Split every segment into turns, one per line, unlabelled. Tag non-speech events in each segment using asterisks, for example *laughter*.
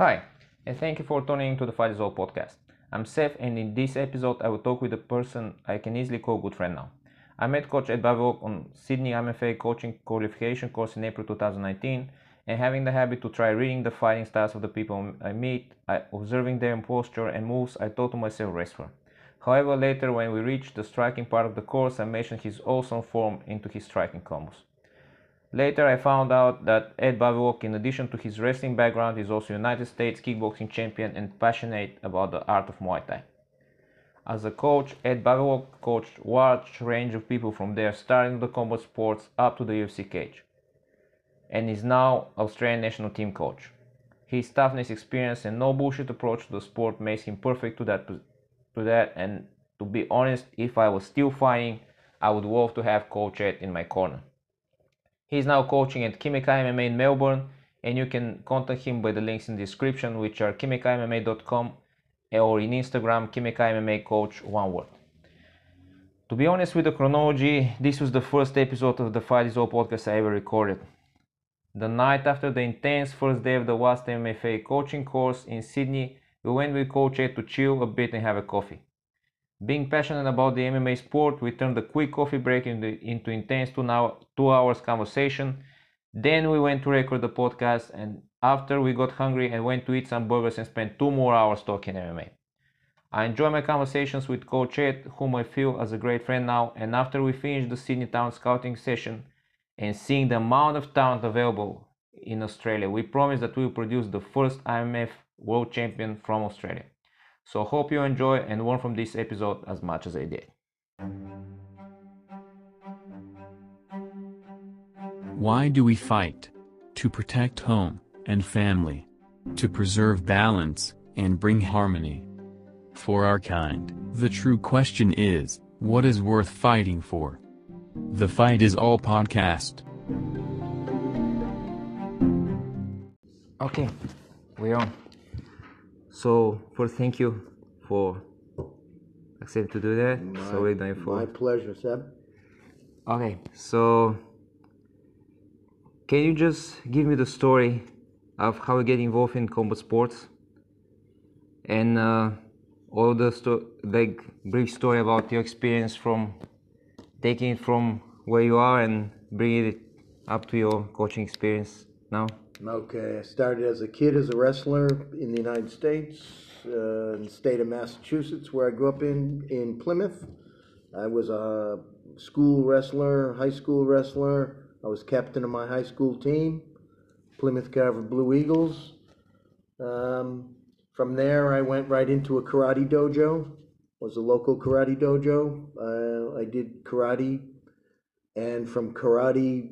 Hi, and thank you for tuning into the Fight is All podcast. I'm Seth, and in this episode, I will talk with a person I can easily call good friend now. I met Coach Ed Bavelock on Sydney IMMAF coaching qualification course in April 2019, and having the habit to try reading the fighting styles of the people I meet, I, observing their posture and moves, I thought to myself wrestler. However, later when we reached the striking part of the course, I mentioned his awesome form into his striking combos. Later, I found out that Ed Bavelock, in addition to his wrestling background, is also United States kickboxing champion and passionate about the art of Muay Thai. As a coach, Ed Bavelock coached a large range of people from their starting the combat sports up to the UFC cage, and is now Australian national team coach. His toughness, experience, and no bullshit approach to the sport makes him perfect to that. To that, and to be honest, if I was still fighting, I would love to have Coach Ed in my corner. He's now coaching at Kimekai MMA in Melbourne, and you can contact him by the links in the description, which are kimekaimma.com or in Instagram, Kimekai MMA Coach, one word. To be honest with the chronology, this was the first episode of the Fight is All podcast I ever recorded. The night after the intense first day of the last IMMAF coaching course in Sydney, we went with Coach Ed to chill a bit and have a coffee. Being passionate about the MMA sport, we turned a quick coffee break into, into intense two, now, two hours conversation. Then we went to record the podcast, and after we got hungry and went to eat some burgers and spent two more hours talking MMA. I enjoy my conversations with Coach Ed, whom I feel as a great friend now, and after we finished the Sydney Town scouting session and seeing the amount of talent available in Australia, we promised that we will produce the first IMMAF world champion from Australia. So hope you enjoy and learn from this episode as much as I did.
Why do we fight? To protect home and family. To preserve balance and bring harmony. For our kind, the true question is, what is worth fighting for? The Fight is All podcast.
Okay, we're on. So, first, thank you for accepting to do that.
My,
so we're done for.
my pleasure, Seb.
Okay, so can you just give me the story of how you get involved in combat sports and uh, all the sto- like brief story about your experience from taking it from where you are and bringing it up to your coaching experience now?
Okay, I started as a kid as a wrestler in the United States, uh, in the state of Massachusetts, where I grew up in, in Plymouth. I was a school wrestler, high school wrestler. I was captain of my high school team, Plymouth Carver Blue Eagles. Um, from there, I went right into a karate dojo. Was a local karate dojo. Uh, I did karate, and from karate,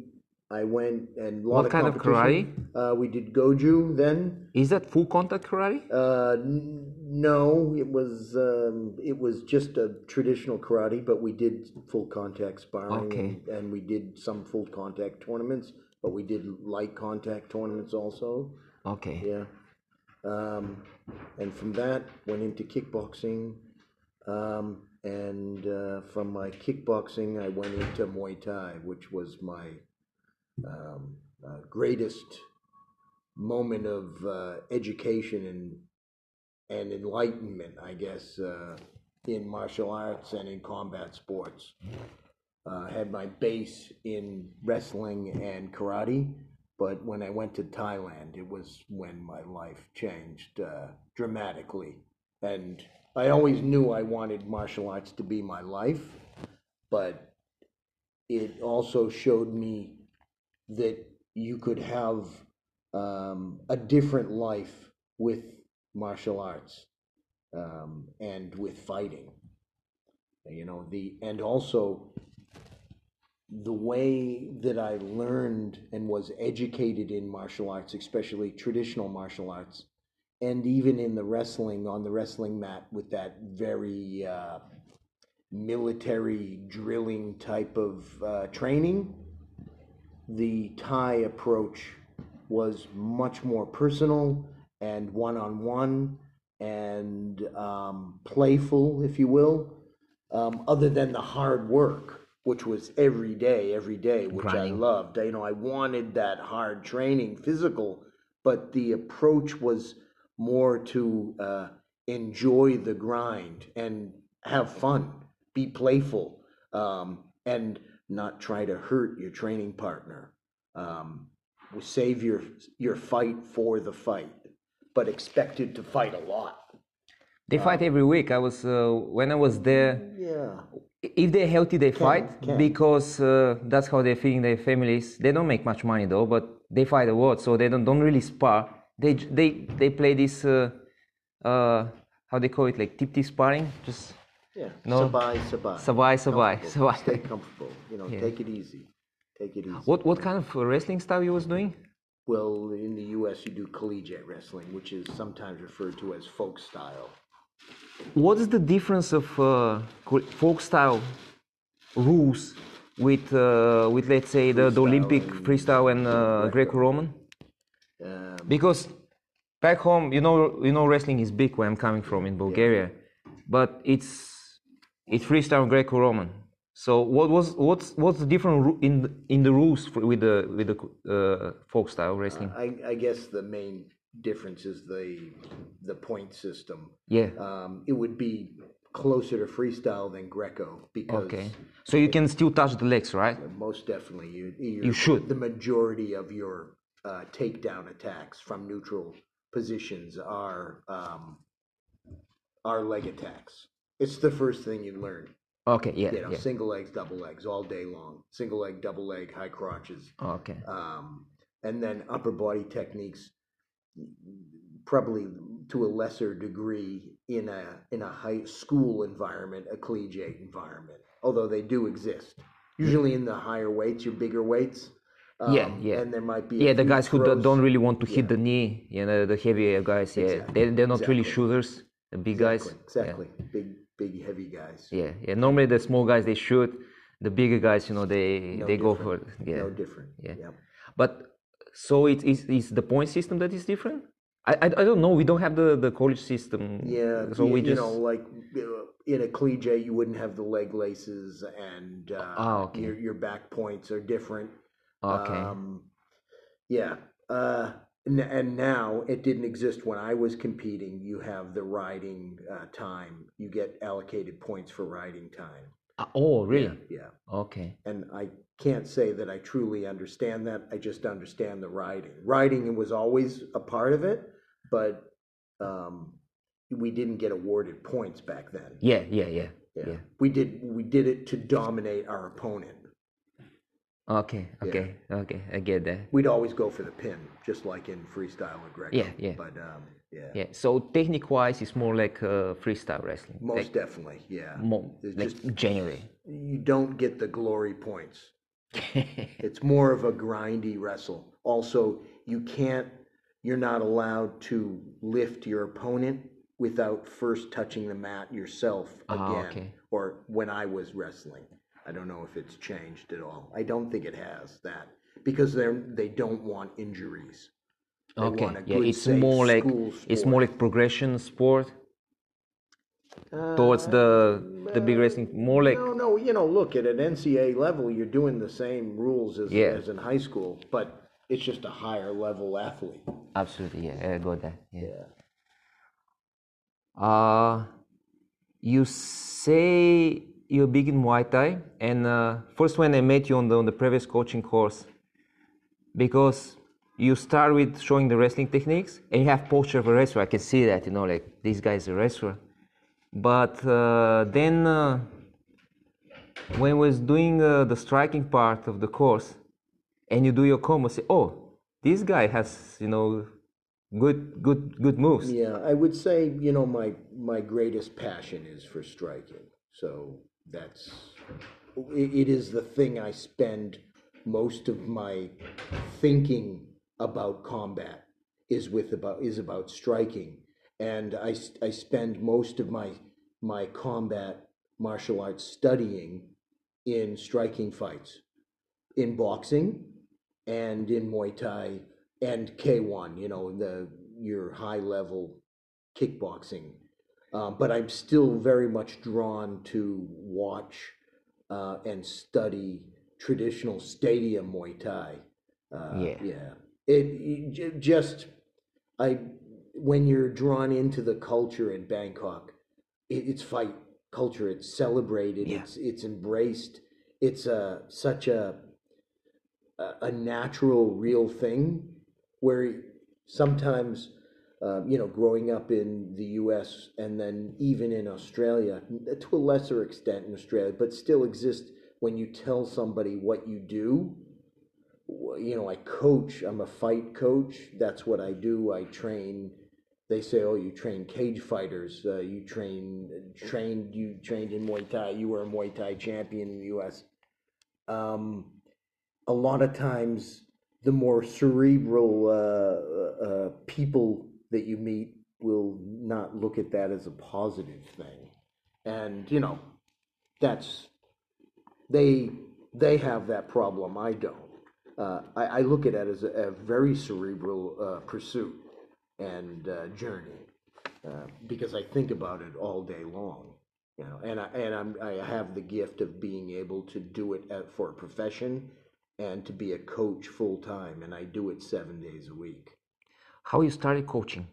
I went and a lot
What
of
kind of
competition. Uh, we did goju then.
Is that full contact karate?
Uh, n- no, it was um, it was just a traditional karate, but we did full contact sparring,
Okay.
and, and we did some full contact tournaments, but we did light contact tournaments also.
Okay.
Yeah, um, and from that went into kickboxing, um, and uh, from my kickboxing I went into Muay Thai, which was my um, uh, greatest moment of uh, education and and enlightenment, I guess, uh, in martial arts and in combat sports. Uh, I had my base in wrestling and karate, but when I went to Thailand, it was when my life changed uh, dramatically. And I always knew I wanted martial arts to be my life, but it also showed me that you could have um, a different life with martial arts um, and with fighting. You know the and also the way that I learned and was educated in martial arts, especially traditional martial arts, and even in the wrestling on the wrestling mat with that very uh, military drilling type of uh, training the Thai approach was much more personal and one on one and um, playful, if you will, um, other than the hard work, which was every day, every day, which
Grinding.
I loved. You know, I wanted that hard training, physical, but the approach was more to uh, enjoy the grind and have fun, be playful, um, and not try to hurt your training partner. Um, save your your fight for the fight, but expected to fight a lot.
They fight every week. I was uh, when I was there.
Yeah.
If they're healthy, they fight
can.
because uh, that's how they're feeding their families. They don't make much money though, but they fight a lot, so they don't don't really spar. They they they play this uh, uh, how they call it like tip tip sparring, just
Yeah.
No.
Sabai, sabai.
Sabai, sabai,
Comfortable.
sabai.
Stay comfortable. You know,
Yeah.
take it easy. Take it easy.
what what kind of uh, wrestling style you was doing?
Well, in the U.S., you do collegiate wrestling, which is sometimes referred to as folk style.
What is the difference of uh, folk style rules with uh, with let's say the, the Olympic
and
freestyle and uh, Greco-Roman?
Um,
Because back home, you know, you know, wrestling is big where I'm coming from in Bulgaria, but it's it's freestyle Greco-Roman. So what was what's what's the different in the- in the rules for, with the with the uh, folk style wrestling?
I, I guess the main difference is the the point system.
yeah.
Um, it would be closer to freestyle than Greco because
Okay. So you can still touch the legs, right?
most definitely you
You should.
The majority of your uh, takedown attacks from neutral positions are um, are leg attacks. It's the first thing you learn.
Okay. Yeah.
You know,
Yeah.
single legs, double legs all day long. Single leg, double leg, high crotches.
Okay.
um, and then upper body techniques probably to a lesser degree in a in a high school environment a collegiate environment although they do exist usually in the higher weights your bigger weights um,
Yeah, yeah.
and there might be
Yeah, the guys who
throws.
don't really want to hit the knee, you know, the heavier guys. Yeah,
Exactly,
they they're not really shooters. The big guys.
exactly, exactly. big big heavy guys
Yeah, yeah. Normally the small guys they shoot. The bigger guys, you know, they
No
they go for yeah.
no different
Yeah.
Yep.
But so it is is the point system that is different. I, I, I don't know. We don't have the, the college system.
Yeah,
So
you,
we
you
just
know, like uh, in a collegiate, you wouldn't have the leg laces, and uh,
Ah, okay.
your your back points are different.
okay.
Um, yeah, uh, and, and now it didn't exist when I was competing. You have the riding uh, time. You get allocated points for riding time.
Ah, oh, really?
Yeah,
Okay.
and I can't say that I truly understand that. I just understand the riding. Riding was always a part of it, but um, we didn't get awarded points back then.
Yeah, yeah, yeah,
Yeah.
yeah.
We did we did it to dominate our opponent.
Okay, okay, okay. I get that.
We'd always go for the pin, just like in freestyle or Greco.
Yeah, yeah.
But um, yeah,
Yeah. So technique wise, it's more like uh, freestyle wrestling.
most
Like,
definitely, yeah.
more,
It's
like
just
generally.
you don't get the glory points. *laughs* It's more of a grindy wrestle. Also, you can't. You're not allowed to lift your opponent without first touching the mat yourself again.
Ah, okay.
Or when I was wrestling, I don't know if it's changed at all. I don't think it has that because they're they don't want injuries. They
okay.
want a
Yeah, it's more like it's more like progression sport towards the the big racing More like
No, no, you know, look at an NCAA level, you're doing the same rules as,
Yeah.
as in high school, but it's just a higher level athlete.
absolutely. Yeah, I got that. Yeah.
Yeah.
Uh, you say you're big in Muay Thai, and uh, first when I met you on the on the previous coaching course, because you start with showing the wrestling techniques, and you have posture of a wrestler. I can see that, you know, like this guy is a wrestler. But uh, then, uh, when I was doing uh, the striking part of the course, and you do your combo, say, oh, this guy has, you know, good, good, good moves.
Yeah, I would say, you know, my my greatest passion is for striking. So that's it, it is the thing I spend most of my thinking about combat is with about is about striking, and I, I spend most of my my combat martial arts studying in striking fights, in boxing, and in Muay Thai and K1, you know, the your high level kickboxing. Um, but I'm still very much drawn to watch uh, and study traditional stadium Muay Thai. Uh,
Yeah.
yeah. It, it just I when you're drawn into the culture in Bangkok, it, it's fight culture. It's celebrated.
Yeah.
It's it's embraced. It's a such a a, a natural, real thing. Where sometimes, um, you know, growing up in the U.S. and then even in Australia, to a lesser extent in Australia, but still exists when you tell somebody what you do you know, I coach. I'm a fight coach. That's what I do. I train. They say, "Oh, you train cage fighters. Uh, you train trained. You trained in Muay Thai. You were a Muay Thai champion in the U.S." Um, a lot of times, the more cerebral uh, uh, people that you meet will not look at that as a positive thing, and you know, that's they they have that problem. I don't uh, I, I, look at it as a, a very cerebral uh, pursuit and uh, journey uh, because I think about it all day long. You know, and I and I'm, I have the gift of being able to do it at, for a profession and to be a coach full time, and I do it seven days a week.
How you started coaching?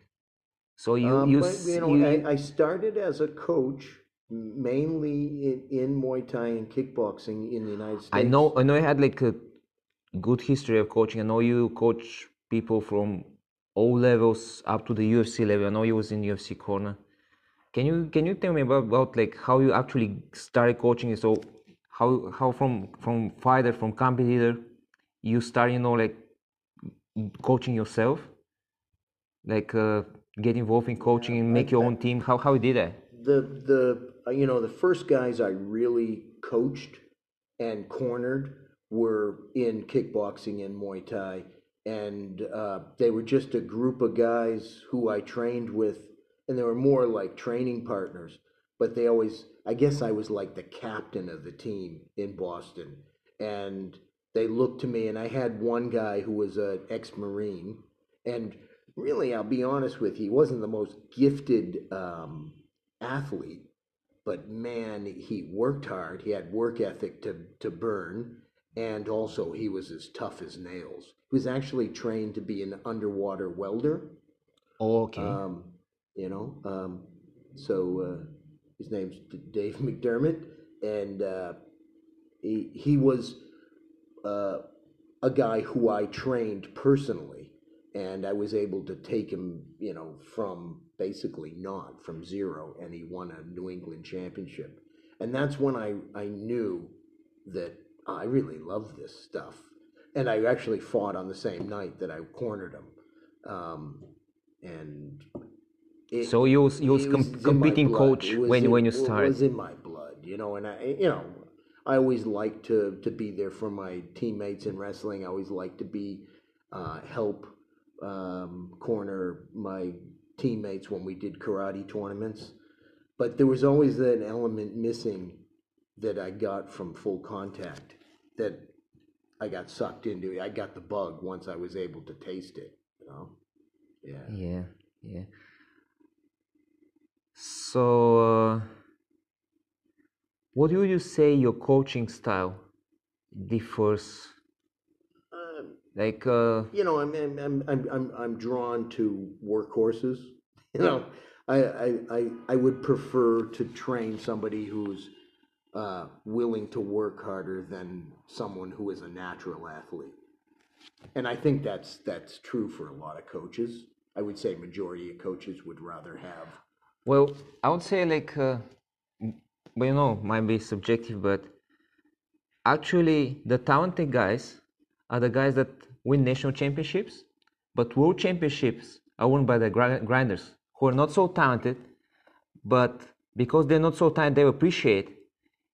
So you
um,
you,
but, you know
you...
I, I, started as a coach mainly in, in Muay Thai and kickboxing in the United States.
I know I know you had like a good history of coaching. I know you coach people from all levels up to the UFC level. I know you was in UFC corner. Can you can you tell me about, about like how you actually started coaching? So how how from from fighter from competitor you start you know like coaching yourself, like uh, get involved in coaching and make your own team. How how you did that?
The the you know the first guys I really coached and cornered were in kickboxing and Muay Thai, and uh, they were just a group of guys who I trained with, and they were more like training partners. But they always, I guess, I was like the captain of the team in Boston, and they looked to me. And I had one guy who was an ex-marine, and really, I'll be honest with you, he wasn't the most gifted um, athlete, but man, he worked hard. He had work ethic to to burn and also he was as tough as nails. He was actually trained to be an underwater welder.
Oh, okay.
Um, you know, um, so uh, his name's Dave *laughs* McDermott, and uh, he he was uh, a guy who I trained personally, and I was able to take him, you know, from basically not from zero, and he won a New England championship, and that's when I I knew that I really love this stuff. And I actually fought on the same night that I cornered him. Um, and
it, so you was, you was, com- competing coach when,
in,
when you started.
It was in my blood, you know, and I, you know, I always like to, to be there for my teammates in wrestling. I always like to be, uh, help, um, corner my teammates when we did karate tournaments. But there was always that element missing that I got from full contact that I got sucked into. I got the bug once I was able to taste it, you know?
Yeah. Yeah, yeah. So, uh, what would you say your coaching style differs? Like, uh,
you know, I'm, I'm, I'm, I'm, I'm drawn to workhorses. *laughs* You know, I, I, I, I would prefer to train somebody who's uh, willing to work harder than someone who is a natural athlete. And I think that's that's true for a lot of coaches. I would say majority of coaches would rather have.
Well, I would say like, uh, well, you know, might be subjective, but actually the talented guys are the guys that win national championships, but world championships are won by the grinders who are not so talented, but because they're not so talented, they appreciate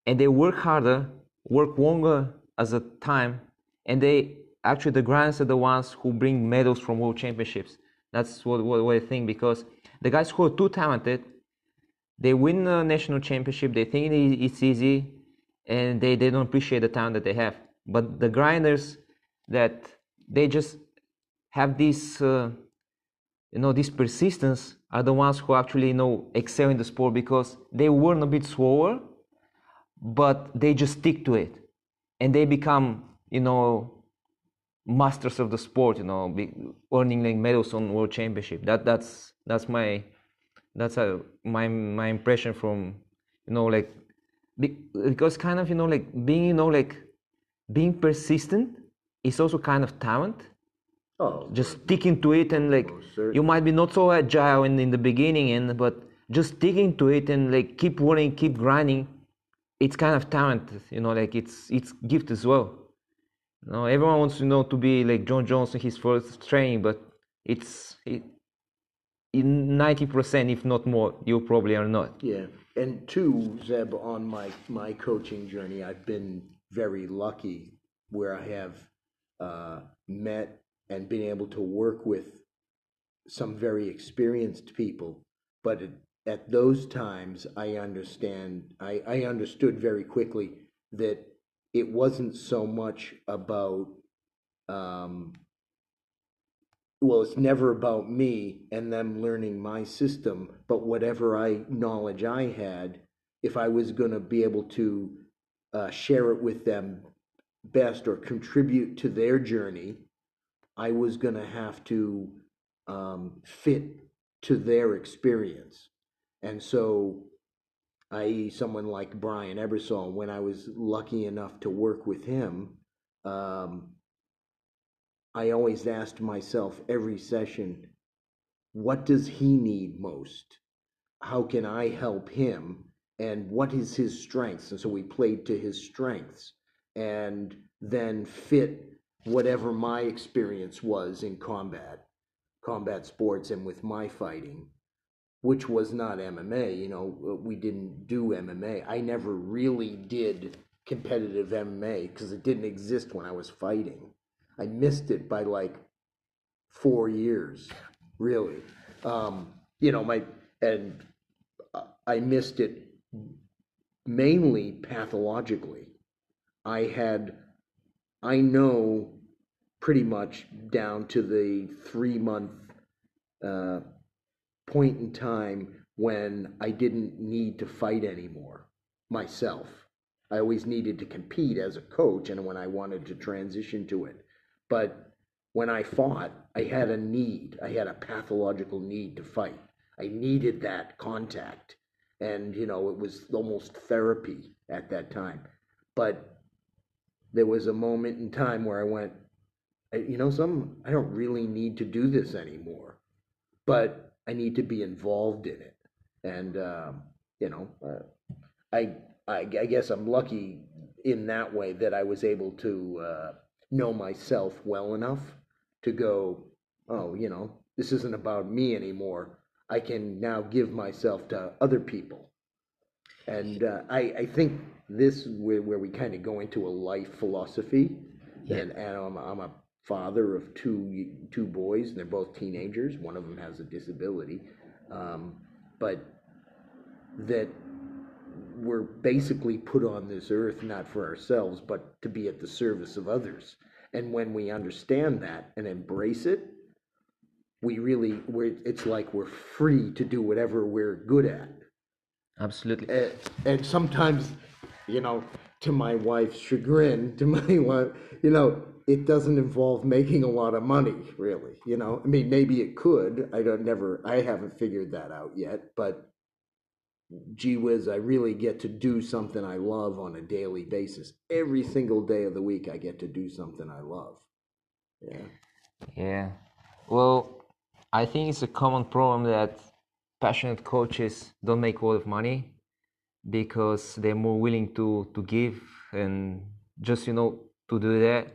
and they work harder, work longer as a time, and they actually the grinders are the ones who bring medals from world championships. That's what, what, what I think because the guys who are too talented, they win a national championship, they think it's easy, and they, they don't appreciate the talent that they have. But the grinders that they just have this, uh, you know, this persistence are the ones who actually you know excel in the sport because they weren't a bit slower but they just stick to it and they become you know masters of the sport, you know, be, earning like medals on world championship. That that's that's my that's a, my my impression from you know like because kind of you know like being you know like being persistent is also kind of talent.
Oh,
just sticking to it and like
oh, certainly.
you might be not so agile in, in the beginning and but just sticking to it and like keep running keep grinding. It's kind of talent you know like it's it's gift as well. You know everyone wants to know to be like Jon Jones in his first training but it's it, in 90% if not more you probably are not.
Yeah, and two, Zeb, on my my coaching journey, I've been very lucky where I have uh, met and been able to work with some very experienced people. But at, at those times, I understand. I, I understood very quickly that it wasn't so much about um, well, it's never about me and them learning my system, but whatever I knowledge I had, if I was going to be able to uh, share it with them best or contribute to their journey, I was going to have to um, fit to their experience. And so, i.e., someone like Brian Ebersole, when I was lucky enough to work with him, um, I always asked myself every session, what does he need most? How can I help him? And what is his strengths? And so we played to his strengths and then fit whatever my experience was in combat, combat sports, and with my fighting, which was not MMA. You know, we didn't do MMA. I never really did competitive MMA because it didn't exist when I was fighting. I missed it by like four years, really. Um, you know, my and I missed it mainly pathologically. I had, I know pretty much down to the three month uh, point in time when I didn't need to fight anymore myself. I always needed to compete as a coach and when I wanted to transition to it. But when I fought, I had a need. I had a pathological need to fight. I needed that contact. And, you know, it was almost therapy at that time. But there was a moment in time where I went, you know, some, I don't really need to do this anymore, but I need to be involved in it. And, um, you know, uh, I, I, I guess I'm lucky in that way that I was able to, uh, know myself well enough to go, oh, you know, this isn't about me anymore. I can now give myself to other people. And uh, I, I think this where, where we kind of go into a life philosophy.
Yeah.
And, and I'm, I'm a father of two two boys, and they're both teenagers. One of them has a disability, um, but that we're basically put on this earth not for ourselves, but to be at the service of others. And when we understand that and embrace it, we really, we're, it's like we're free to do whatever we're good at.
Absolutely
And, and sometimes, you know, to my wife's chagrin, to my *laughs* wife, you know, it doesn't involve making a lot of money, really. You know, I mean, maybe it could. I don't never, I haven't figured that out yet, but gee whiz, I really get to do something I love on a daily basis. Every single day of the week, I get to do something I love. Yeah.
Yeah. Well, I think it's a common problem that passionate coaches don't make a lot of money because they're more willing to to give and just you know to do that.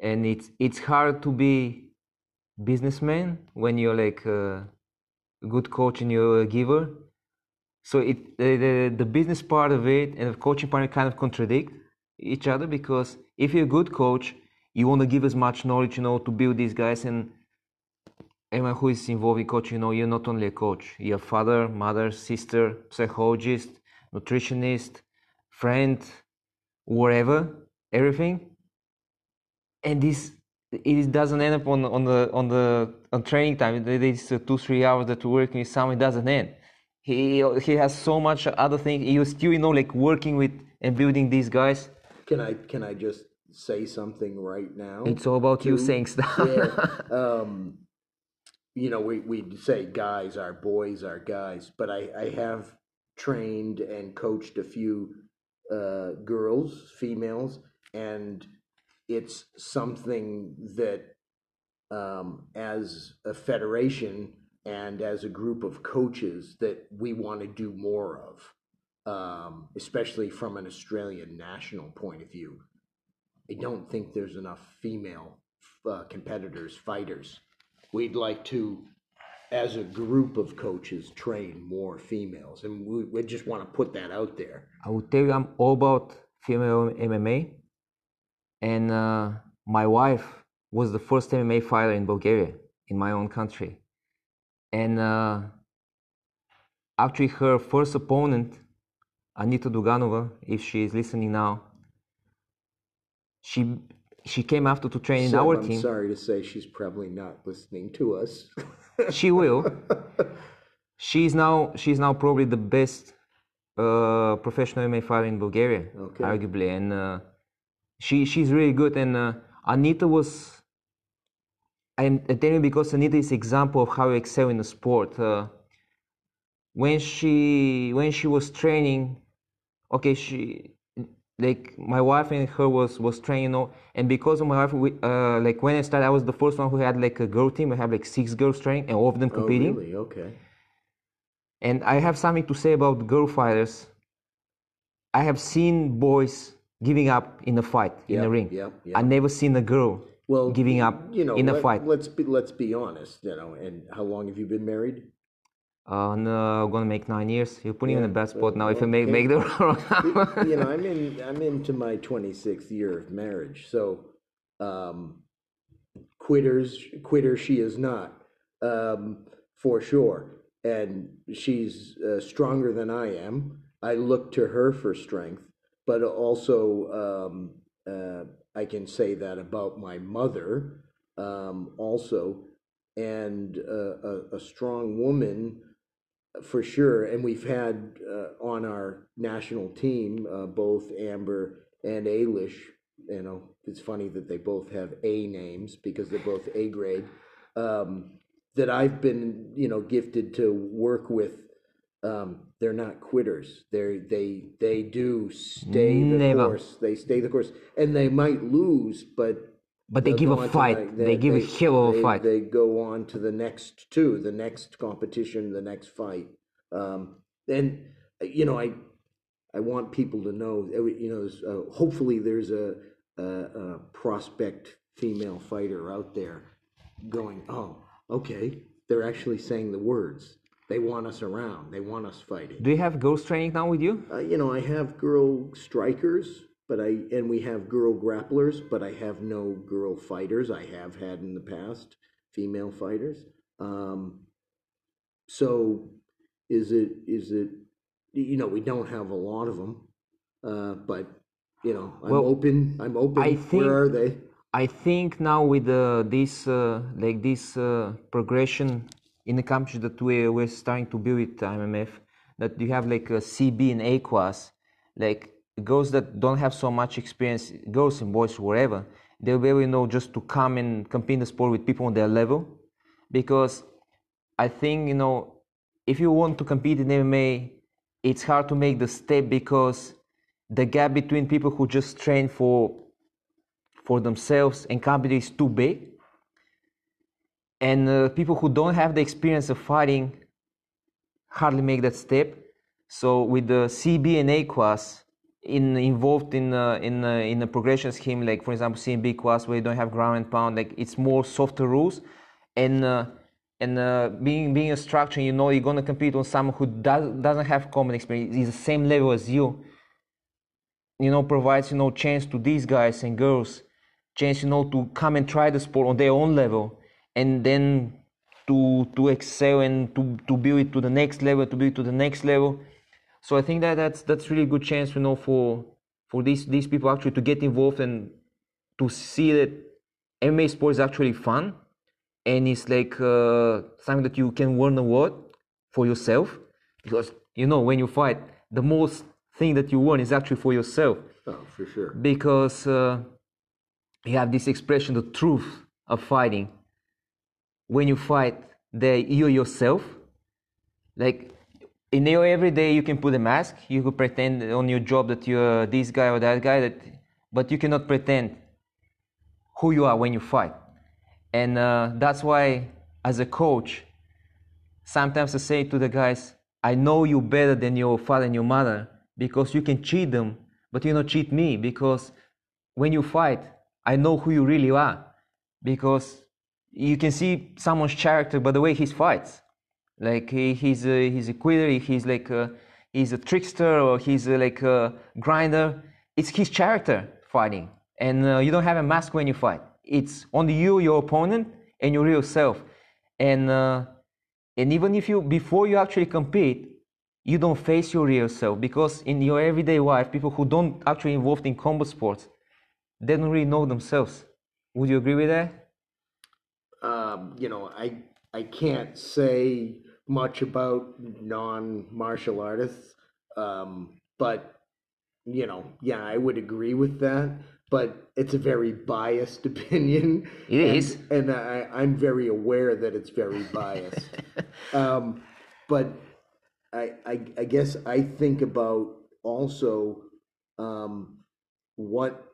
And it's it's hard to be businessman when you're like a good coach and you're a giver. So it the, the the business part of it and the coaching part kind of contradict each other because if you're a good coach, you want to give as much knowledge, you know, to build these guys and everyone who is involved in coaching, you know, you're not only a coach, you're a father, mother, sister, psychologist, nutritionist, friend, whatever, everything. And this it doesn't end up on on the on the on training time. These uh, two three hours that we're working with someone it doesn't end. He he has so much other things. You're still you know like working with and building these guys.
Can I can I just say something right now.
It's all about you saying stuff.
yeah, *laughs* um, you know, we we say guys are boys are guys, but I I have trained and coached a few uh, girls, females, and it's something that um, as a federation and as a group of coaches that we want to do more of, um, especially from an Australian national point of view. I don't think there's enough female uh, competitors, fighters. We'd like to, as a group of coaches, train more females, and we, we just want to put that out there.
I will tell you, I'm all about female MMA, and uh, my wife was the first MMA fighter in Bulgaria, in my own country, and uh, actually her first opponent, Anita Duganova, if she is listening now, she she came after to train in
Seb,
our
I'm
team.
sorry to say she's probably not listening to us. *laughs*
She will. *laughs* she's now she's now probably the best uh, professional MMA fighter in Bulgaria,
Okay.
arguably, and uh, she she's really good. And uh, Anita was, and I tell you because Anita is an example of how you excel in the sport. Uh, when she when she was training, okay, she like my wife and her was was training, you know, and because of my wife, we, uh, like when I started, I was the first one who had like a girl team. I have like six girls training, and all of them
oh,
competing.
really? Okay.
And I have something to say about girl fighters. I have seen boys giving up in a fight in the ring.
yep, yep.
I never seen a girl
Well,
giving up
you know,
in a
let,
fight.
Let's be let's be honest. You know, and how long have you been married?
Uh, no, I'm gonna make nine years. You're putting me in a
Yeah,
bad spot
well,
now. If I make make the *laughs* wrong
you *laughs* know, I'm in I'm into my 26th year of marriage, so um, quitters quitter she is not um, for sure, and she's uh, stronger than I am. I look to her for strength, but also um, uh, I can say that about my mother um, also, and uh, a, a strong woman for sure. And we've had uh, on our national team uh, both Amber and Alish. You know, it's funny that they both have A names because they're both A grade. Um, that I've been, you know, gifted to work with. Um, they're not quitters. They they they do stay the
Never.
course. They stay the course, and they might lose, but
But they give a fight.
the-
They give a hell of a
they-
fight.
They go on to the next two, the next competition, the next fight. Um, and you know, I I want people to know. every- You know, there's, uh, hopefully there's a, a, a prospect female fighter out there going, oh, okay, they're actually saying the words. They want us around. They want us fighting.
Do you have girls training now with you?
Uh, you know, I have girl strikers, but I and we have girl grapplers, but I have no girl fighters. I have had in the past female fighters. Um, so, is it is it? You know, we don't have a lot of them, uh, but you know, I'm
Well,
open. I'm open.
I think-
Where are they?
I think now with uh, this uh, like this uh, progression in the country that we we're starting to build with IMMAF, that you have like a CB and A class, like girls that don't have so much experience, girls and boys, whatever, they'll be able, you know, just to come and compete in the sport with people on their level, because I think you know if you want to compete in MMA, it's hard to make the step because the gap between people who just train for for themselves and compete is too big. And uh, people who don't have the experience of fighting hardly make that step. So with the CB and A class in involved in uh, in uh, in a progression scheme, like for example CMB class where you don't have ground and pound, like it's more softer rules, and uh, and uh, being being a structure, you know, you're gonna compete on someone who does doesn't have common experience, is the same level as you. You know, provides you know chance to these guys and girls, chance you know to come and try the sport on their own level, and then to to excel and to to build it to the next level, to build it to the next level. So I think that that's that's really good chance, you know, for for these these people actually to get involved and to see that MMA sport is actually fun, and it's like uh, something that you can learn a lot for yourself, because you know when you fight, the most thing that you learn is actually for yourself
Oh, for sure.
because uh, you have this expression, the truth of fighting. When you fight, the you yourself, like in your everyday, you can put a mask. You could pretend on your job that you're this guy or that guy, that, but you cannot pretend who you are when you fight. And uh, that's why, as a coach, sometimes I say to the guys, I know you better than your father and your mother because you can cheat them, but you not cheat me because when you fight, I know who you really are because you can see someone's character by the way he fights. Like he, he's a, he's a quitter, he's like a, he's a trickster or he's a, like a grinder. It's his character fighting, and uh, you don't have a mask when you fight. It's only you, your opponent, and your real self. And uh, and even if you before you actually compete, you don't face your real self because in your everyday life, people who don't actually involved in combat sports, they don't really know themselves. Would you agree with that?
Um, you know, I I can't say much about non-martial artists, um, but you know, yeah, I would agree with that. But it's a very biased *laughs* opinion.
It
and,
is.
and I, I'm very aware that it's very *laughs* biased. um, but I, I, I guess I think about also um, what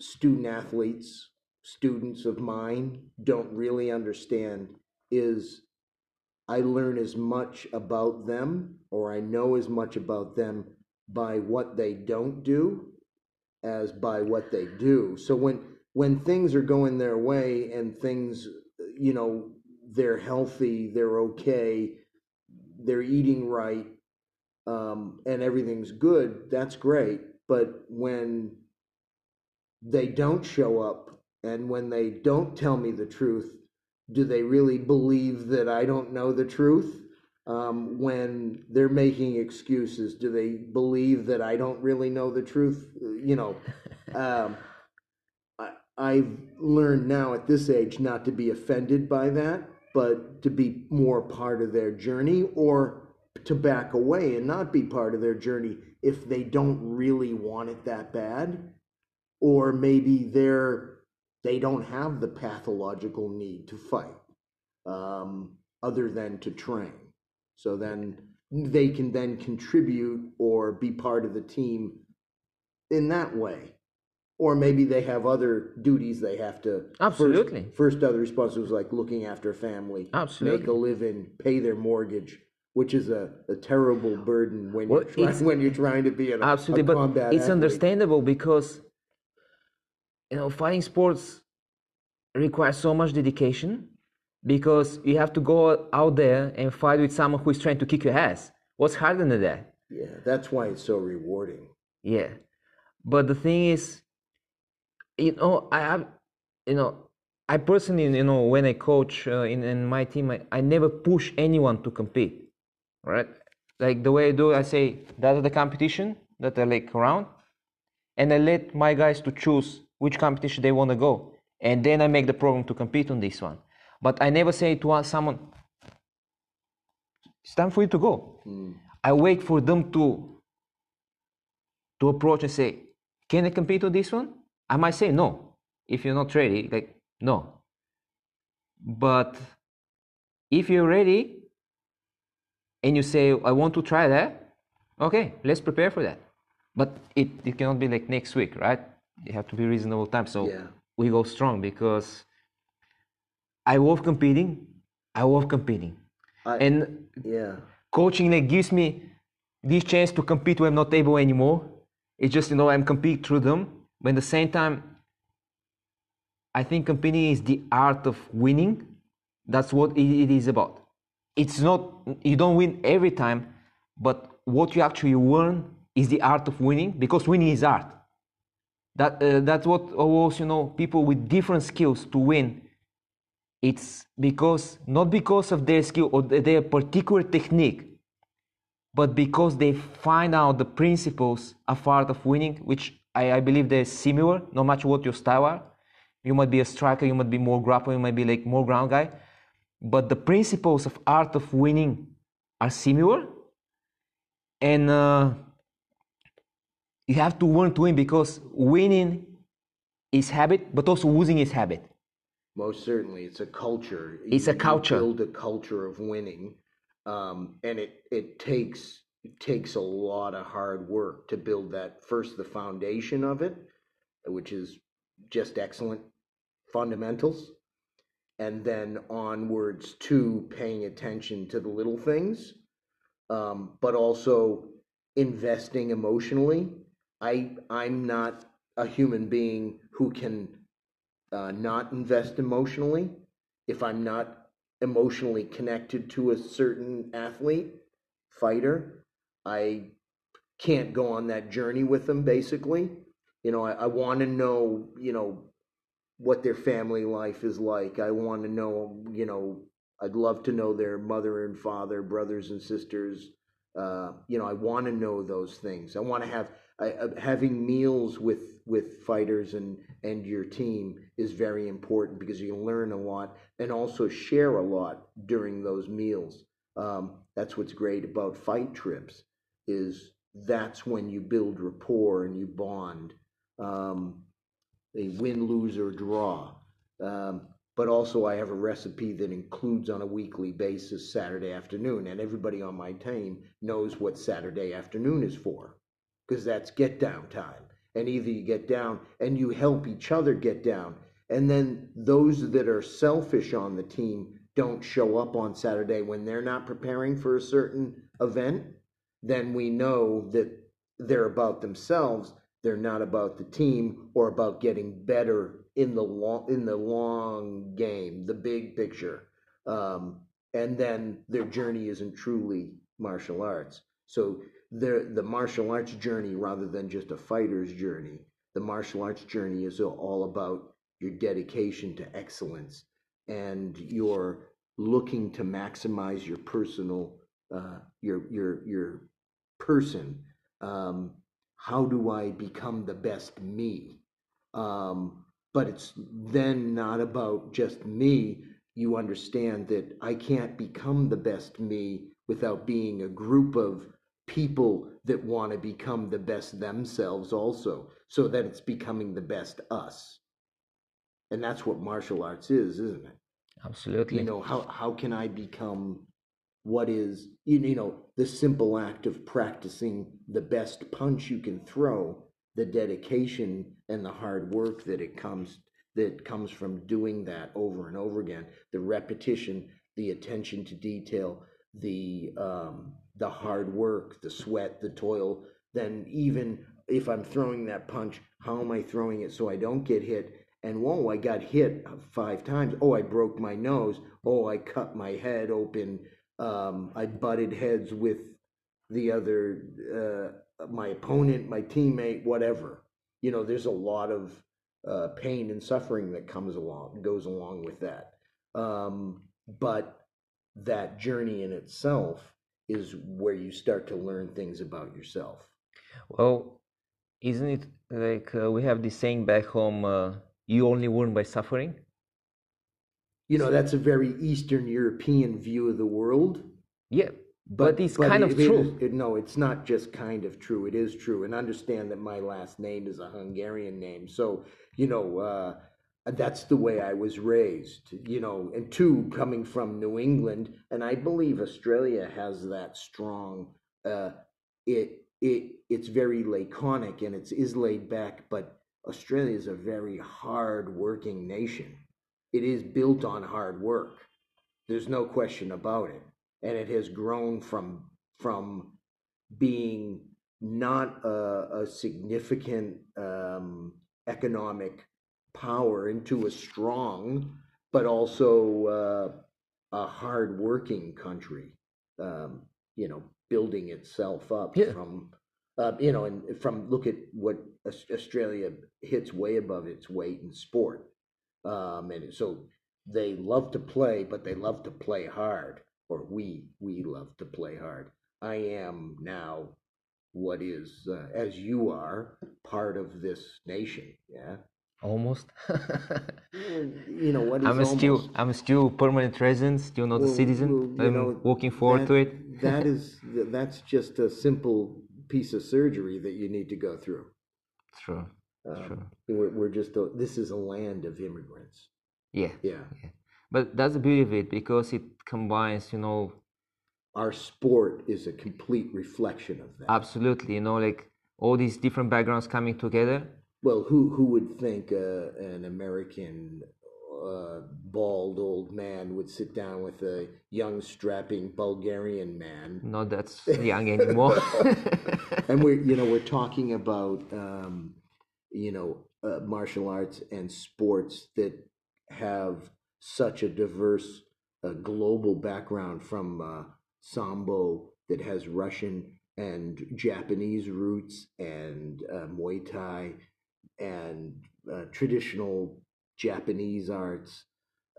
student athletes, students of mine don't really understand is I learn as much about them or I know as much about them by what they don't do as by what they do. So when when things are going their way and things you know they're healthy, they're okay, they're eating right, um, and everything's good, that's great. But when they don't show up and when they don't tell me the truth, do they really believe that I don't know the truth? Um, when they're making excuses, do they believe that I don't really know the truth? You know, *laughs* um, I, I've learned now at this age not to be offended by that, but to be more part of their journey or to back away and not be part of their journey if they don't really want it that bad or maybe they're they don't have the pathological need to fight um, other than to train so then they can then contribute or be part of the team in that way or maybe they have other duties they have to
Absolutely.
first, first other responsibilities like looking after family
Absolutely.
make a living pay their mortgage which is a, a terrible burden when
Well,
you're trying, when you're trying to be an,
Absolutely,
a
but it's
athlete.
understandable because you know fighting sports requires so much dedication because you have to go out there and fight with someone who is trying to kick your ass. What's harder than that?
Yeah, that's why it's so rewarding.
Yeah, but the thing is, you know, I have, you know, I personally, you know, when I coach uh, in, in my team, I, I never push anyone to compete, right? Like the way I do, I say that's the competition that I like around, and I let my guys to choose which competition they want to go, and then I make the program to compete on this one. But I never say to someone, "It's time for you to go." Hmm. I wait for them to to approach and say, "Can I compete on this one?" I might say no if you're not ready. Like no. But if you're ready and you say, "I want to try that," okay, let's prepare for that. But it it cannot be like next week, right? You have to be reasonable time. So
Yeah.
we go strong because I love competing. I love competing,
I,
and
yeah,
coaching like gives me this chance to compete when I'm not able anymore. It's just you know I'm compete through them, but at the same time, I think competing is the art of winning. That's what it, it is about. It's not you don't win every time, but what you actually learn is the art of winning because winning is art. That uh, that's what allows you know people with different skills to win. It's because not because of their skill or their particular technique but because they find out the principles of art of winning which I, I believe they're similar no matter what your style are. You might be a striker you might be more grappler you might be like more ground guy but the principles of art of winning are similar. And uh, you have to learn to win because winning is habit, but also losing is habit.
Most certainly, it's a culture.
It's a
You- you
culture.
build a culture of winning, um, and it it takes it takes a lot of hard work to build that. First, the foundation of it, which is just excellent fundamentals, and then onwards to paying attention to the little things, um, but also investing emotionally. I I'm not a human being who can uh, not invest emotionally if I'm not emotionally connected to a certain athlete, fighter. I can't go on that journey with them, basically. You know, I, I want to know, you know, what their family life is like. I want to know, you know, I'd love to know their mother and father, brothers and sisters. Uh, you know, I want to know those things. I want to have Uh, having meals with with fighters and and your team is very important because you learn a lot and also share a lot during those meals. Um, that's what's great about fight trips is that's when you build rapport and you bond. Um, they win, lose, or draw. Um, but also, I have a recipe that includes on a weekly basis Saturday afternoon, and everybody on my team knows what Saturday afternoon is for because that's get down time. And either you get down and you help each other get down. And then those that are selfish on the team don't show up on Saturday when they're not preparing for a certain event, then we know that they're about themselves. They're not about the team or about getting better in the long in the long game, the big picture. Um, and then their journey isn't truly martial arts. So the the martial arts journey rather than just a fighter's journey. The martial arts journey is all about your dedication to excellence and your looking to maximize your personal uh, your your your person. Um, how do I become the best me? Um, but it's then not about just me. You understand that I can't become the best me without being a group of people that want to become the best themselves also so that it's becoming the best us and that's what martial arts is isn't it
Absolutely.
you know how how can i become what is you you know the simple act of practicing the best punch you can throw the dedication and the hard work that it comes that comes from doing that over and over again the repetition the attention to detail the um the hard work the sweat the toil then even if i'm throwing that punch how am i throwing it so i don't get hit? And whoa i got hit five times. Oh i broke my nose. Oh i cut my head open. Um i butted heads with the other uh my opponent my teammate whatever. You know there's a lot of uh pain and suffering that comes along goes along with that. Um but that journey in itself is where you start to learn things about yourself
Well, isn't it like uh, we have this saying back home, uh, you only learn by suffering?
you know that's a very eastern european view of the world
Yeah, but, it's kind
it-
of
it
true.
is- it- no, it's not just kind of true. It is true, and understand that my last name is a Hungarian name, so you know uh, that's the way I was raised. You know, and two, coming from New England, and I believe Australia has that strong. Uh, it it it's very laconic and it's is laid back, but Australia is a very hard working nation. It is built on hard work. There's no question about it and it has grown from from being not a, a significant um, economic power into a strong, but also uh, a hard-working country. Um, you know, building itself up
Yeah.
from. Uh, you know, and from look at what Australia hits way above its weight in sport, um, and so they love to play, but they love to play hard or we we love to play hard. I am now what is uh, as you are part of this nation. Yeah,
Almost.
you know what is
I'm still
almost?
I'm still permanent resident, still not a citizen.
well,
I'm
know,
looking forward
that-
to it.
that is *laughs* that's just a simple piece of surgery that you need to go through.
True.
Um,
Sure.
we're, we're just a, this is a land of immigrants.
Yeah.
Yeah,
But that's the beauty of it because it combines, you know,
our sport is a complete reflection of that.
absolutely, you know, like all these different backgrounds coming together.
Well, who who would think uh, an American uh, bald old man would sit down with a young strapping Bulgarian man?
Not that's *laughs* young anymore. *laughs*
and we're you know we're talking about um, you know uh, martial arts and sports that have such a diverse uh, global background from uh, sambo that has Russian and Japanese roots and uh, Muay Thai and uh, traditional Japanese arts,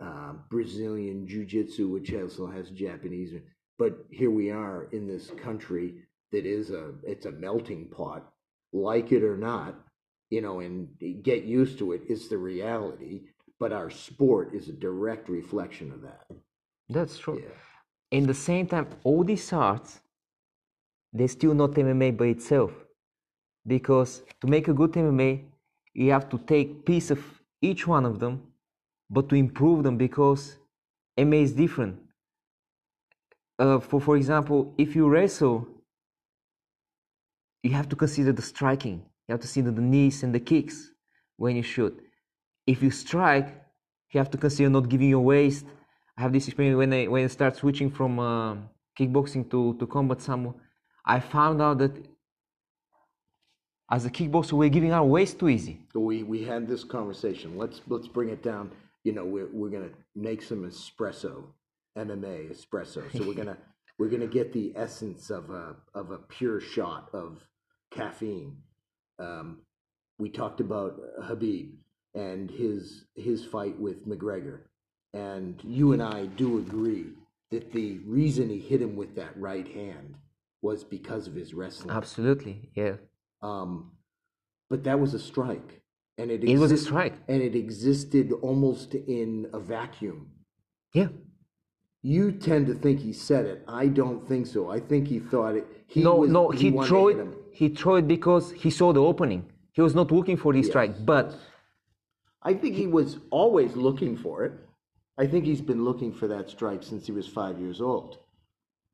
uh, Brazilian Jiu Jitsu, which also has Japanese. But here we are in this country that is a it's a melting pot, like it or not, you know, and get used to it. It's the reality. But our sport is a direct reflection of that.
that's true.
Yeah.
In the same time, all these arts, they're still not MMA by itself. Because to make a good MMA, you have to take piece of each one of them, but to improve them because MMA is different. Uh, for for example, if you wrestle, you have to consider the striking. You have to consider the knees and the kicks when you shoot. If you strike, you have to consider not giving your waist. I have this experience when I when I start switching from uh, kickboxing to to combat sambo. I found out that as a kickboxer, we're giving our waist too easy.
So we we had this conversation. Let's let's bring it down. You know, we're we're gonna make some espresso, MMA espresso. So we're gonna *laughs* we're gonna get the essence of a of a pure shot of caffeine. Um, we talked about Khabib and his his fight with McGregor, and you and I do agree that the reason he hit him with that right hand was because of his wrestling.
Absolutely, yeah.
Um, but that was a strike, and it
It was a strike.
and it existed almost in a vacuum.
Yeah.
You tend to think he said it. I don't think so. I think he thought it. He
no,
was,
no, he,
wanted
threw it.
him.
He threw it because he saw the opening. He was not looking for this strike, but
I think he was always looking for it. I think he's been looking for that strike since he was five years old.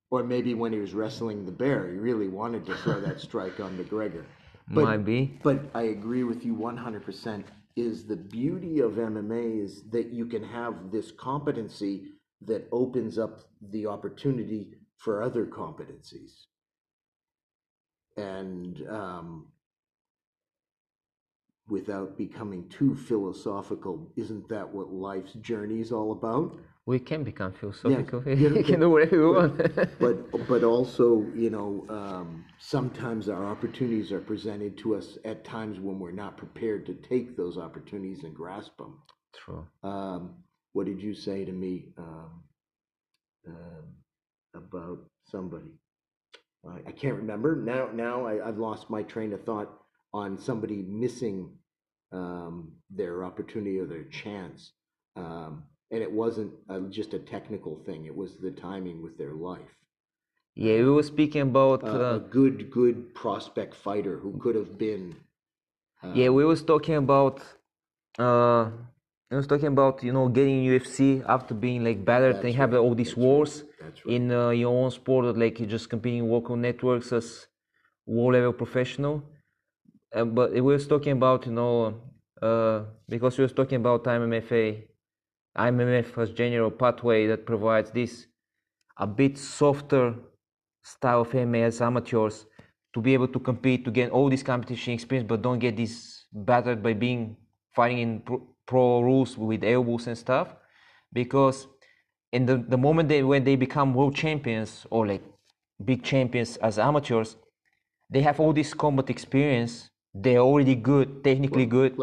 Or maybe when he was wrestling the bear, he really wanted to throw that *laughs* strike on McGregor. But,
might be.
But I agree with you 100%. Is the beauty of MMA is that you can have this competency that opens up the opportunity for other competencies. And um, without becoming too philosophical, isn't that what life's journey is all about?
We can become philosophical.
Yeah, *laughs*
we can do whatever we want.
but *laughs* but also you know um, sometimes our opportunities are presented to us at times when we're not prepared to take those opportunities and grasp them.
True.
Um, what did you say to me um, um, about somebody? I, I can't remember now. Now I, I've lost my train of thought on somebody missing um, their opportunity or their chance. Um, and it wasn't uh, just a technical thing; it was the timing with their life.
Yeah, we were speaking about.
Uh,
Uh,
a good, good prospect fighter who could have been. Uh,
yeah, we was talking about. Uh, I was talking about you know getting UFC after being like battered and
That's
have all these
that's right,
wars
that's right.
in uh, your own sport, like you're just competing local networks as world level professional. Uh, but we was talking about you know uh, because we was talking about IMMAF, IMMAF as general pathway that provides this a bit softer style of MMA as amateurs to be able to compete to get all this competition experience, but don't get this battered by being fighting in pro, pro rules with elbows and stuff. Because in the, the moment they when they become world champions or like big champions as amateurs, they have all this combat experience. They're already good, technically good,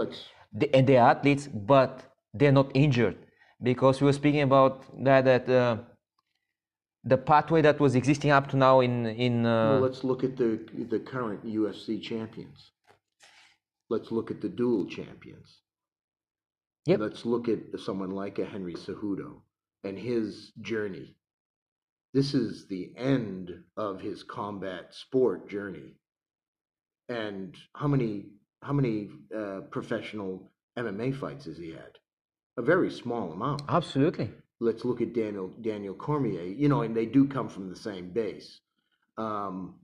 and they're athletes, but they're not injured because we were speaking about that that uh, the pathway that was existing up to now in in uh,
well, let's look at the the current UFC champions. Let's look at the dual champions.
Yep.
Let's look at someone like a Henry Cejudo and his journey. This is the end of his combat sport journey. And how many how many uh, professional MMA fights has he had? A very small amount.
Absolutely.
Let's look at Daniel Daniel Cormier. You know, and they do come from the same base. Um,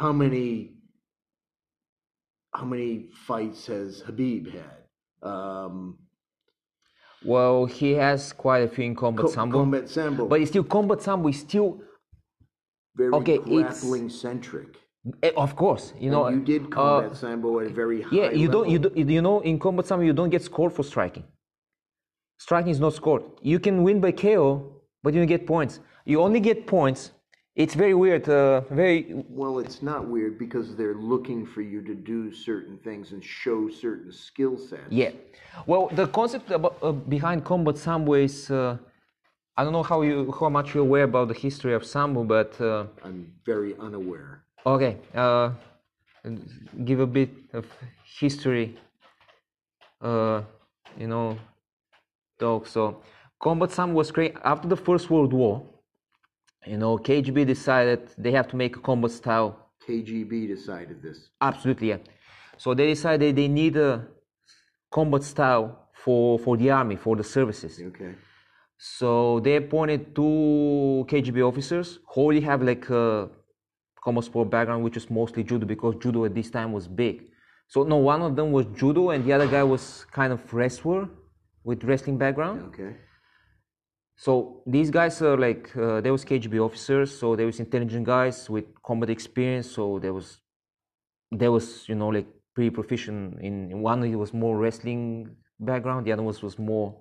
how many how many fights has Khabib had? Um,
Well, he has quite a few in combat
Co-
sambo,
Combat Sambo,
but it's still combat sambo is still,
very
okay, it's-
grappling centric.
Eh, of course, you know.
you did
uh,
Combat Sambo at a very high
Yeah, you don't, you don't, you know, in combat sambo you don't get scored for striking. Striking is not scored. You can win by KO, but you don't get points. You only get points. It's very weird. Uh, very
Well, it's not weird because they're looking for you to do certain things and show certain skill sets.
Yeah. Well, the concept about, uh, behind combat sambo is uh, I don't know how you how much you're aware about the history of sambo, but uh,
I'm very unaware.
Okay, uh, give a bit of history. Uh, you know, talk. So, combat sam was created after the First World War. You know, KGB decided they have to make a combat style
KGB decided this.
Absolutely, yeah. So they decided they need a combat style for, for the army, for the services.
Okay.
So they appointed two KGB officers who already have like a combat sport background, which is mostly judo because judo at this time was big. So no, one of them was judo and the other guy was kind of wrestler with wrestling background.
Okay.
So these guys are like uh, there was KGB officers, so they was intelligent guys with combat experience. So there was there was you know like pretty proficient in, in one. He was more wrestling background, the other was was more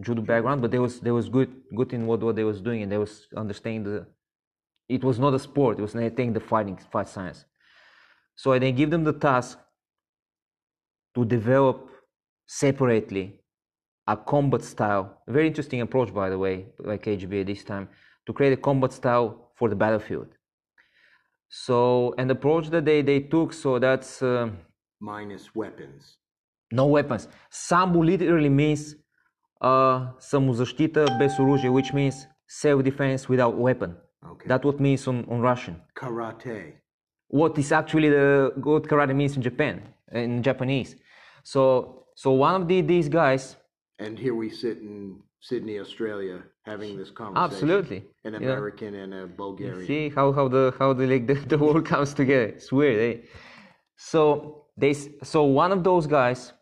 judo background, but they was they was good good in what what they was doing, and they was understanding the It was not a sport; it was understanding the fighting fight science. So I then give them the task to develop separately a combat style. A very interesting approach, by the way, by KGB at this time, to create a combat style for the battlefield. So, an approach that they, they took, so that's uh,
Minus weapons.
no weapons. Sambo literally means uh, самозащита без оружие, which means self-defense without weapon.
Okay.
That's what means on, on Russian.
Karate.
What is actually the what karate means in Japan, in Japanese. So, so one of the, these guys,
And here we sit in Sydney, Australia, having this conversation.
absolutely,
An
yeah.
American and a Bulgarian.
See how, how the how the like *laughs* the, the world comes together. It's weird, eh? So they so one of those guys,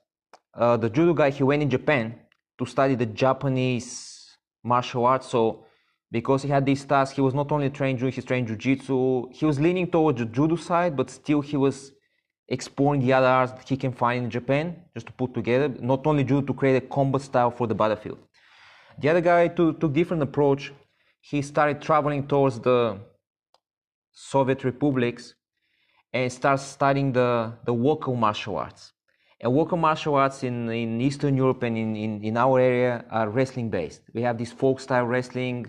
uh, the judo guy, he went in Japan to study the Japanese martial arts. So because he had this task, he was not only trained judo, he trained jujitsu. He was leaning towards the judo side, but still he was exploring the other arts that he can find in Japan, just to put together. Not only judo to create a combat style for the battlefield. The other guy took, took different approach. He started traveling towards the Soviet republics and started studying the, the local martial arts. And local martial arts in, in Eastern Europe and in, in, in our area are wrestling based. We have this folk style wrestling.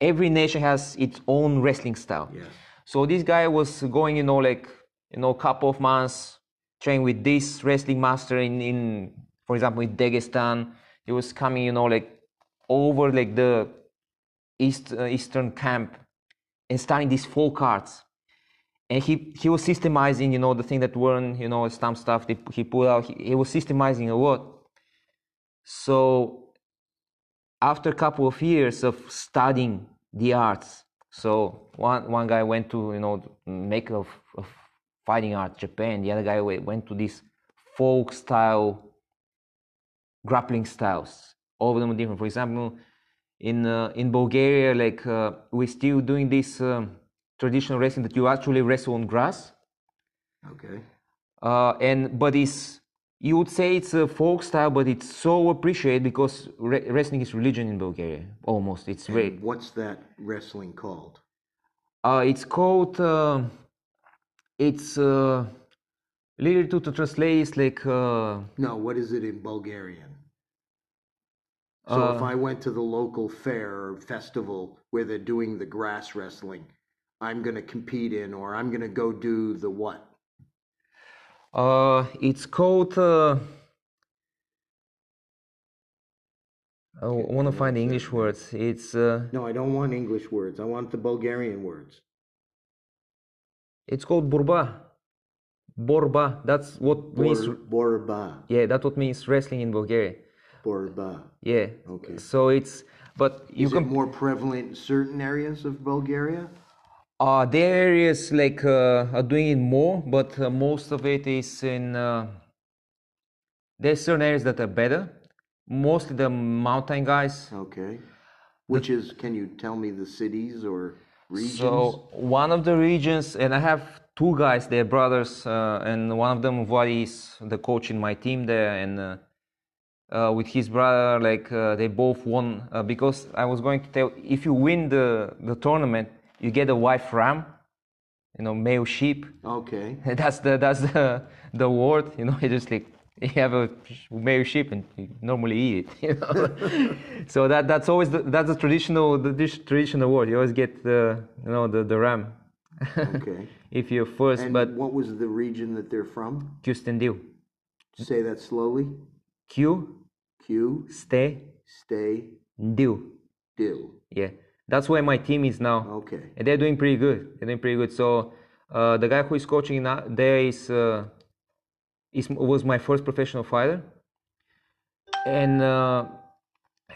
Every nation has its own wrestling style.
Yes.
So this guy was going, you know, like, you know, couple of months training with this wrestling master in, in for example, in Dagestan. He was coming, you know, like over like the east uh, eastern camp and starting these folk arts. And he, he was systemizing, you know, the thing that weren't, you know, some stuff that he put out. He, he was systemizing a lot. So after a couple of years of studying the arts, so one one guy went to you know make a, f- a fighting art Japan. The other guy went to this folk style grappling styles. All of them are different. For example, in uh, in Bulgaria, like uh, we're still doing this um, traditional wrestling that you actually wrestle on grass,
Okay.
uh, and but it's you would say it's a folk style, but it's so appreciated because re- wrestling is religion in Bulgaria. Almost, it's very.
And what's that wrestling called?
Uh, it's called. Uh, it's uh, literally to, to translate. It's like. Uh,
No, what is it in Bulgarian? So if
Uh,
I went to the local fair or festival where they're doing the grass wrestling, I'm going to compete in, or I'm going to go do the what?
Uh, it's called. Uh, I want to find the English words. It's. Uh,
No, I don't want English words. I want the Bulgarian words.
it's called burba. Borba. That's what means.
Bor, Borba.
Yeah, that's what means wrestling in Bulgaria.
Borba.
Yeah.
Okay.
So it's but you
Is
can
it more prevalent in certain areas of Bulgaria?
Uh, there are areas like uh, are doing it more, but uh, most of it is in. Uh, there's certain areas that are better. Mostly the mountain guys.
Okay. Which is, can you tell me the cities or regions?
So one of the regions, and I have two guys, they're brothers, uh, and one of them, Vladi, is the coach in my team there, and uh, uh, with his brother, like uh, they both won uh, because I was going to tell, if you win the the tournament, you get a wife ram, you know, male sheep.
okay. *laughs*
that's the that's the the word you know *laughs* you just like you have a male sheep and you normally eat it *laughs* you know so that that's always the, that's the traditional the dish, traditional word you always get the you know the the ram
Okay.
if you're first
And
but
what was the region that they're from?
Q
Say that slowly.
Q
Q,
stay
stay,
do
do.
yeah that's where my team is now
Okay.
and they're doing pretty good. They're doing pretty good. So uh, the guy who is coaching now there is uh, is was my first professional fighter, and uh,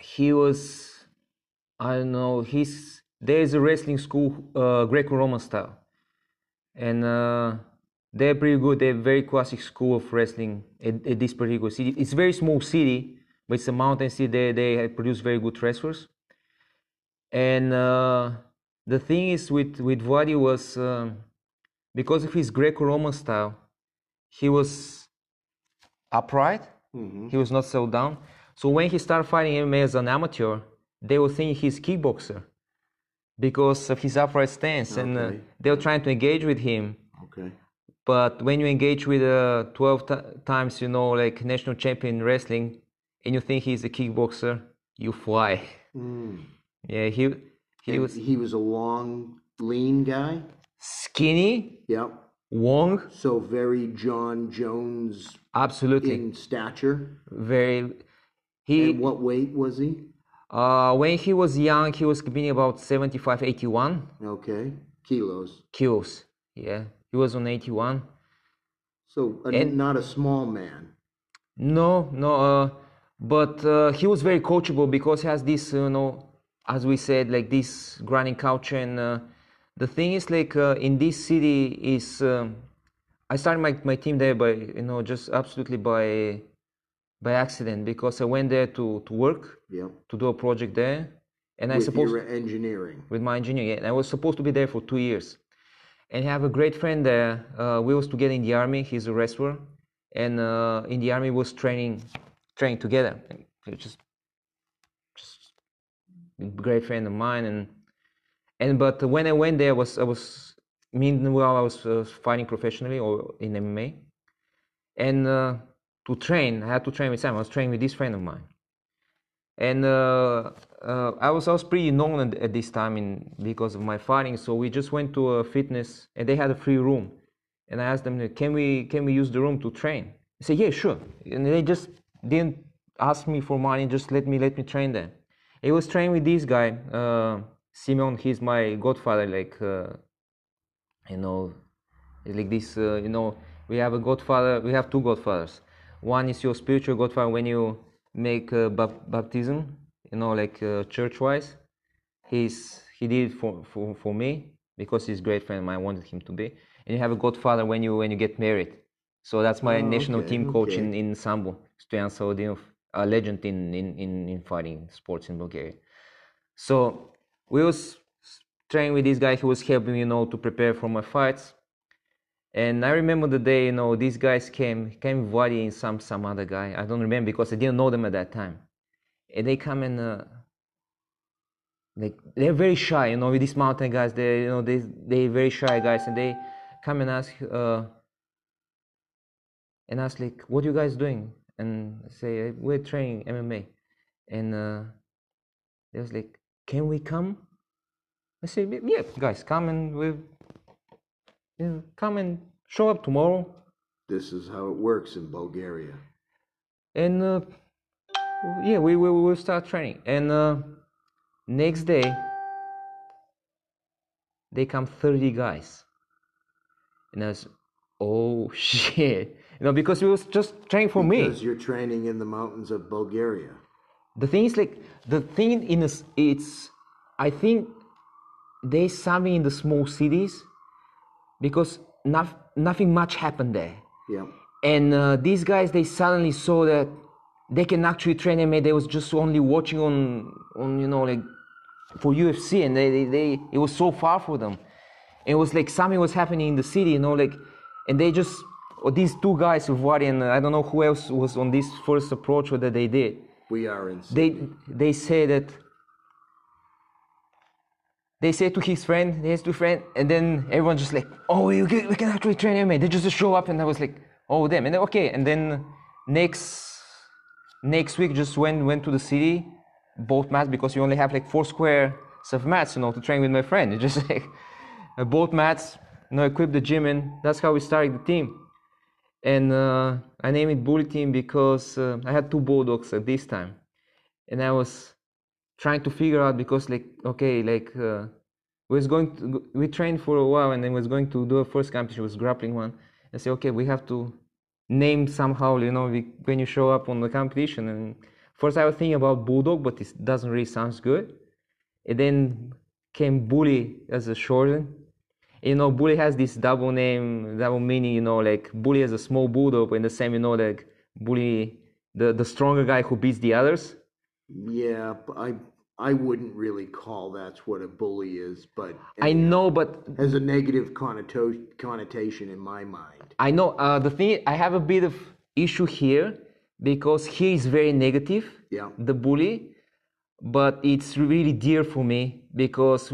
he was I don't know. He's there is a wrestling school, uh, Greco-Roman style, and uh, they're pretty good. They're very classic school of wrestling at, at this particular city. It's a very small city, but it's a mountain city. They they produce very good wrestlers. And uh, the thing is with with Vladi was um, because of his Greco-Roman style, he was upright. He was not so down. So when he started fighting MMA as an amateur, they would think he's kickboxer because of his upright stance, and uh, they were trying to engage with him.
Okay.
But when you engage with uh, 12 t- times, you know, like national champion in wrestling, and you think he's a kickboxer, you fly.
Mm.
Yeah, he he
And
was
he was a long, lean guy.
skinny,
Yep.
long,
So very Jon Jones
absolutely
in stature.
very. He
And what weight was he?
uh, when he was young, he was being about 75, 81
Okay. Kilos.
kilos. Yeah, he was on 81.
So a,
And-
not a small man.
No, no, uh, but uh, he was very coachable because he has this, you know, as we said, like this grinding culture. And uh, the thing is, like uh, in this city, is um, I started my, my team there by, you know, just absolutely by by accident because I went there to, to work
Yep.
to do a project there, and I
With
supposed
your engineering.
with my engineering. And I was supposed to be there for two years. And I have a great friend there. Uh, we was together in the army. He's a wrestler, and uh, in the army was training, training together. Just, great friend of mine. And and but when I went there, I was I was meanwhile I was uh, fighting professionally or in MMA, and uh, to train, I had to train with Sam. I was training with this friend of mine and uh, uh, I was I was pretty known at, at this time in because of my fighting. So we just went to a fitness, and they had a free room, and I asked them, "Can we can we use the room to train?" They said, "Yeah, sure." And they just didn't ask me for money, just let me let me train there. I was training with this guy, uh, Simeon. He's my godfather, like uh, you know, like this. Uh, you know, we have a godfather. We have two godfathers. One is your spiritual godfather when you make uh, bap- baptism, you know, like uh, church-wise. He's he did it for, for for me because he's a great friend. I wanted him to be. And you have a godfather when you when you get married. So that's my
Oh,
national
okay,
team coach in
okay.
in sambo, Stoyan Saudinov, a legend in, in in in fighting sports in Bulgaria. So we was training with this guy. He was helping me, you know, to prepare for my fights. And I remember the day, you know, these guys came, came Vladi and some some other guy. I don't remember because I didn't know them at that time. And they come and uh, like they're very shy, you know, with these mountain guys. They, you know, they they very shy guys, and they come and ask, uh, and ask like, "What you guys doing?" And say, "We're training MMA," and uh, they was like, "Can we come?" I say, "Yeah, guys, come and we." you know, come and show up tomorrow
This is how it works in Bulgaria.
and uh, yeah we we will start training and uh, next day they come 30 guys and I was oh *laughs* shit, you know, because it was just training for me.
Because you're training in the mountains of Bulgaria.
the thing is like the thing in this it's i think there's something in the small cities because not, nothing much happened there
Yeah.
and uh, these guys they suddenly saw that they can actually train MMA. They was just only watching on on you know like for UFC, and they, they, they it was so far for them. It was like something was happening in the city, you know, like, and they just these two guys with Vladi and I don't know who else was on this first approach that they did.
We are in
They they say that they say to his friend, they his two friend, and then everyone just like, oh, we can, we can actually train MMA. They just show up, and I was like, oh, them, and then, okay, and then next next week just went went to the city, both mats because you only have like four square of mats, you know, to train with my friend. *laughs* It's just like uh, both mats, you know, equip the gym, and that's how we started the team. And uh, I named it Bully Team because uh, I had two bulldogs at this time, and I was trying to figure out because like okay like uh, we was going to we trained for a while and then was going to do a first competition. Was grappling one. And say okay we have to name somehow you know we, when you show up on the competition. And first I was thinking about bulldog but it doesn't really sound good. And then came bully as a shorten you know bully has this double name double meaning you know like bully is a small bulldog and the same you know like bully the the stronger guy who beats the others
Yeah, I I wouldn't really call that's what a bully is, but
I know, but
has a negative connotation connotation in my mind.
I know uh, the thing. I have a bit of issue here because he is very negative.
Yeah.
The bully, but it's really dear for me because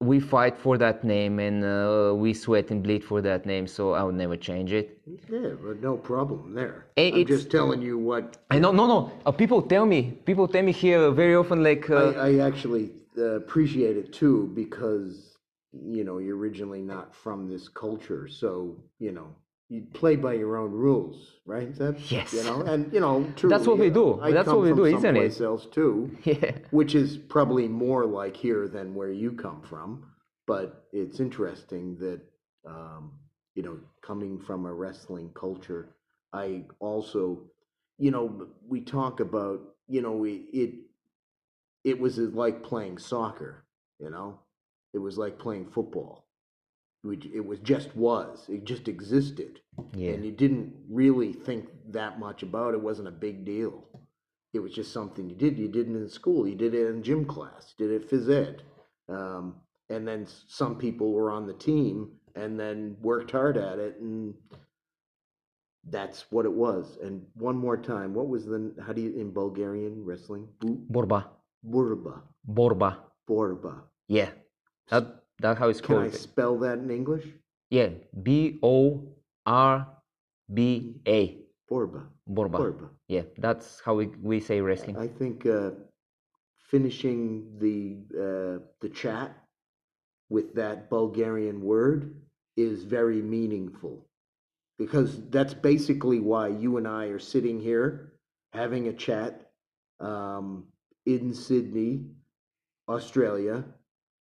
we fight for that name and uh, we sweat and bleed for that name. So I would never change it.
Yeah, but no problem there. I'm just telling you what
I know, no, no. Uh, people tell me, people tell me here very often, like, uh,
I, I actually uh, appreciate it too because you know you're originally not from this culture, so you know you play by your own rules, right? That,
Yes.
You know, and you know, truly,
That's what we
uh,
do.
I
That's what we do, isn't it?
else too, *laughs*
yeah.
which is probably more like here than where you come from. But it's interesting that um, you know, coming from a wrestling culture, I also, you know, we talk about, you know, we it it was like playing soccer, you know, it was like playing football. Which it was just was it just existed,
Yeah.
and you didn't really think that much about it. it. wasn't a big deal. It was just something you did. You did it in school. You did it in gym class. You did it phys ed. Um, and then some people were on the team and then worked hard at it, and that's what it was. And one more time, what was the how do you in Bulgarian wrestling?
Borba.
Burba,
Borba.
Borba.
Yeah. That, that's how it's
Can
called.
I spell that in English?
Yeah. B O R B A.
Borba.
Borba.
Borba.
Yeah, that's how we, we say wrestling.
I think uh, finishing the uh, the chat with that Bulgarian word is very meaningful because that's basically why you and I are sitting here having a chat um, in Sydney, Australia,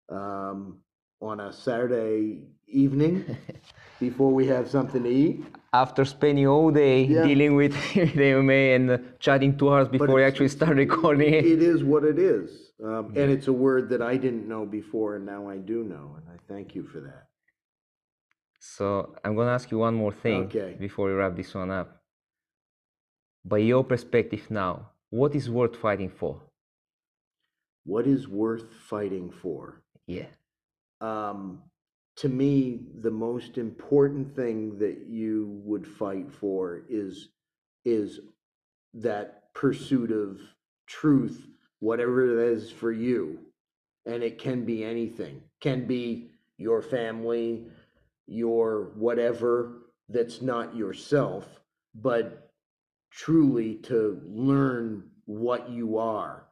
um, on a Saturday evening *laughs* before we have something to eat.
After spending all day
Yeah.
dealing with *laughs* the MMA and chatting two hours before we actually start recording it.
It is what it is. Um, and it's a word that I didn't know before, and now I do know, and I thank you for that.
So I'm gonna ask you one more thing
Okay.
before we wrap this one up. By your perspective now, what is worth fighting for?
What is worth fighting for?
Yeah.
Um, to me, the most important thing that you would fight for is is that pursuit of truth, whatever it is for you, and it can be anything. Can be your family, your whatever that's not yourself, but truly to learn what you are,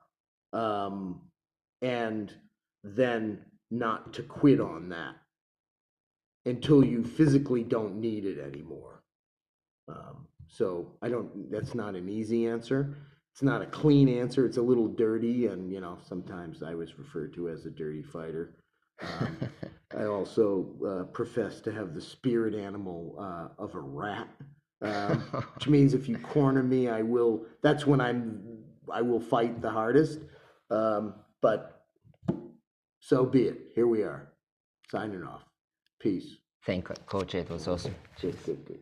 um, and then not to quit on that until you physically don't need it anymore. Um, so I don't. That's not an easy answer. It's not a clean answer. It's a little dirty, and you know sometimes I was referred to as a dirty fighter. Um, *laughs* I also uh, profess to have the spirit animal uh, of a rat, um, *laughs* which means if you corner me, I will. That's when I'm. I will fight the hardest. Um, but so be it. Here we are, signing off. Peace.
Thank you, Coach. It was awesome.
Good, good, good.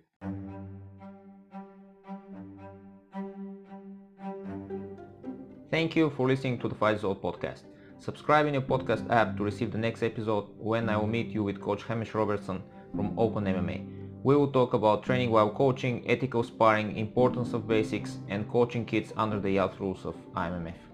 Thank you for listening to the Fight Zone podcast. Subscribe in your podcast app to receive the next episode when I will meet you with Coach Hamish Robertson from Open MMA. We will talk about training while coaching, ethical sparring, importance of basics, and coaching kids under the youth rules of IMMAF.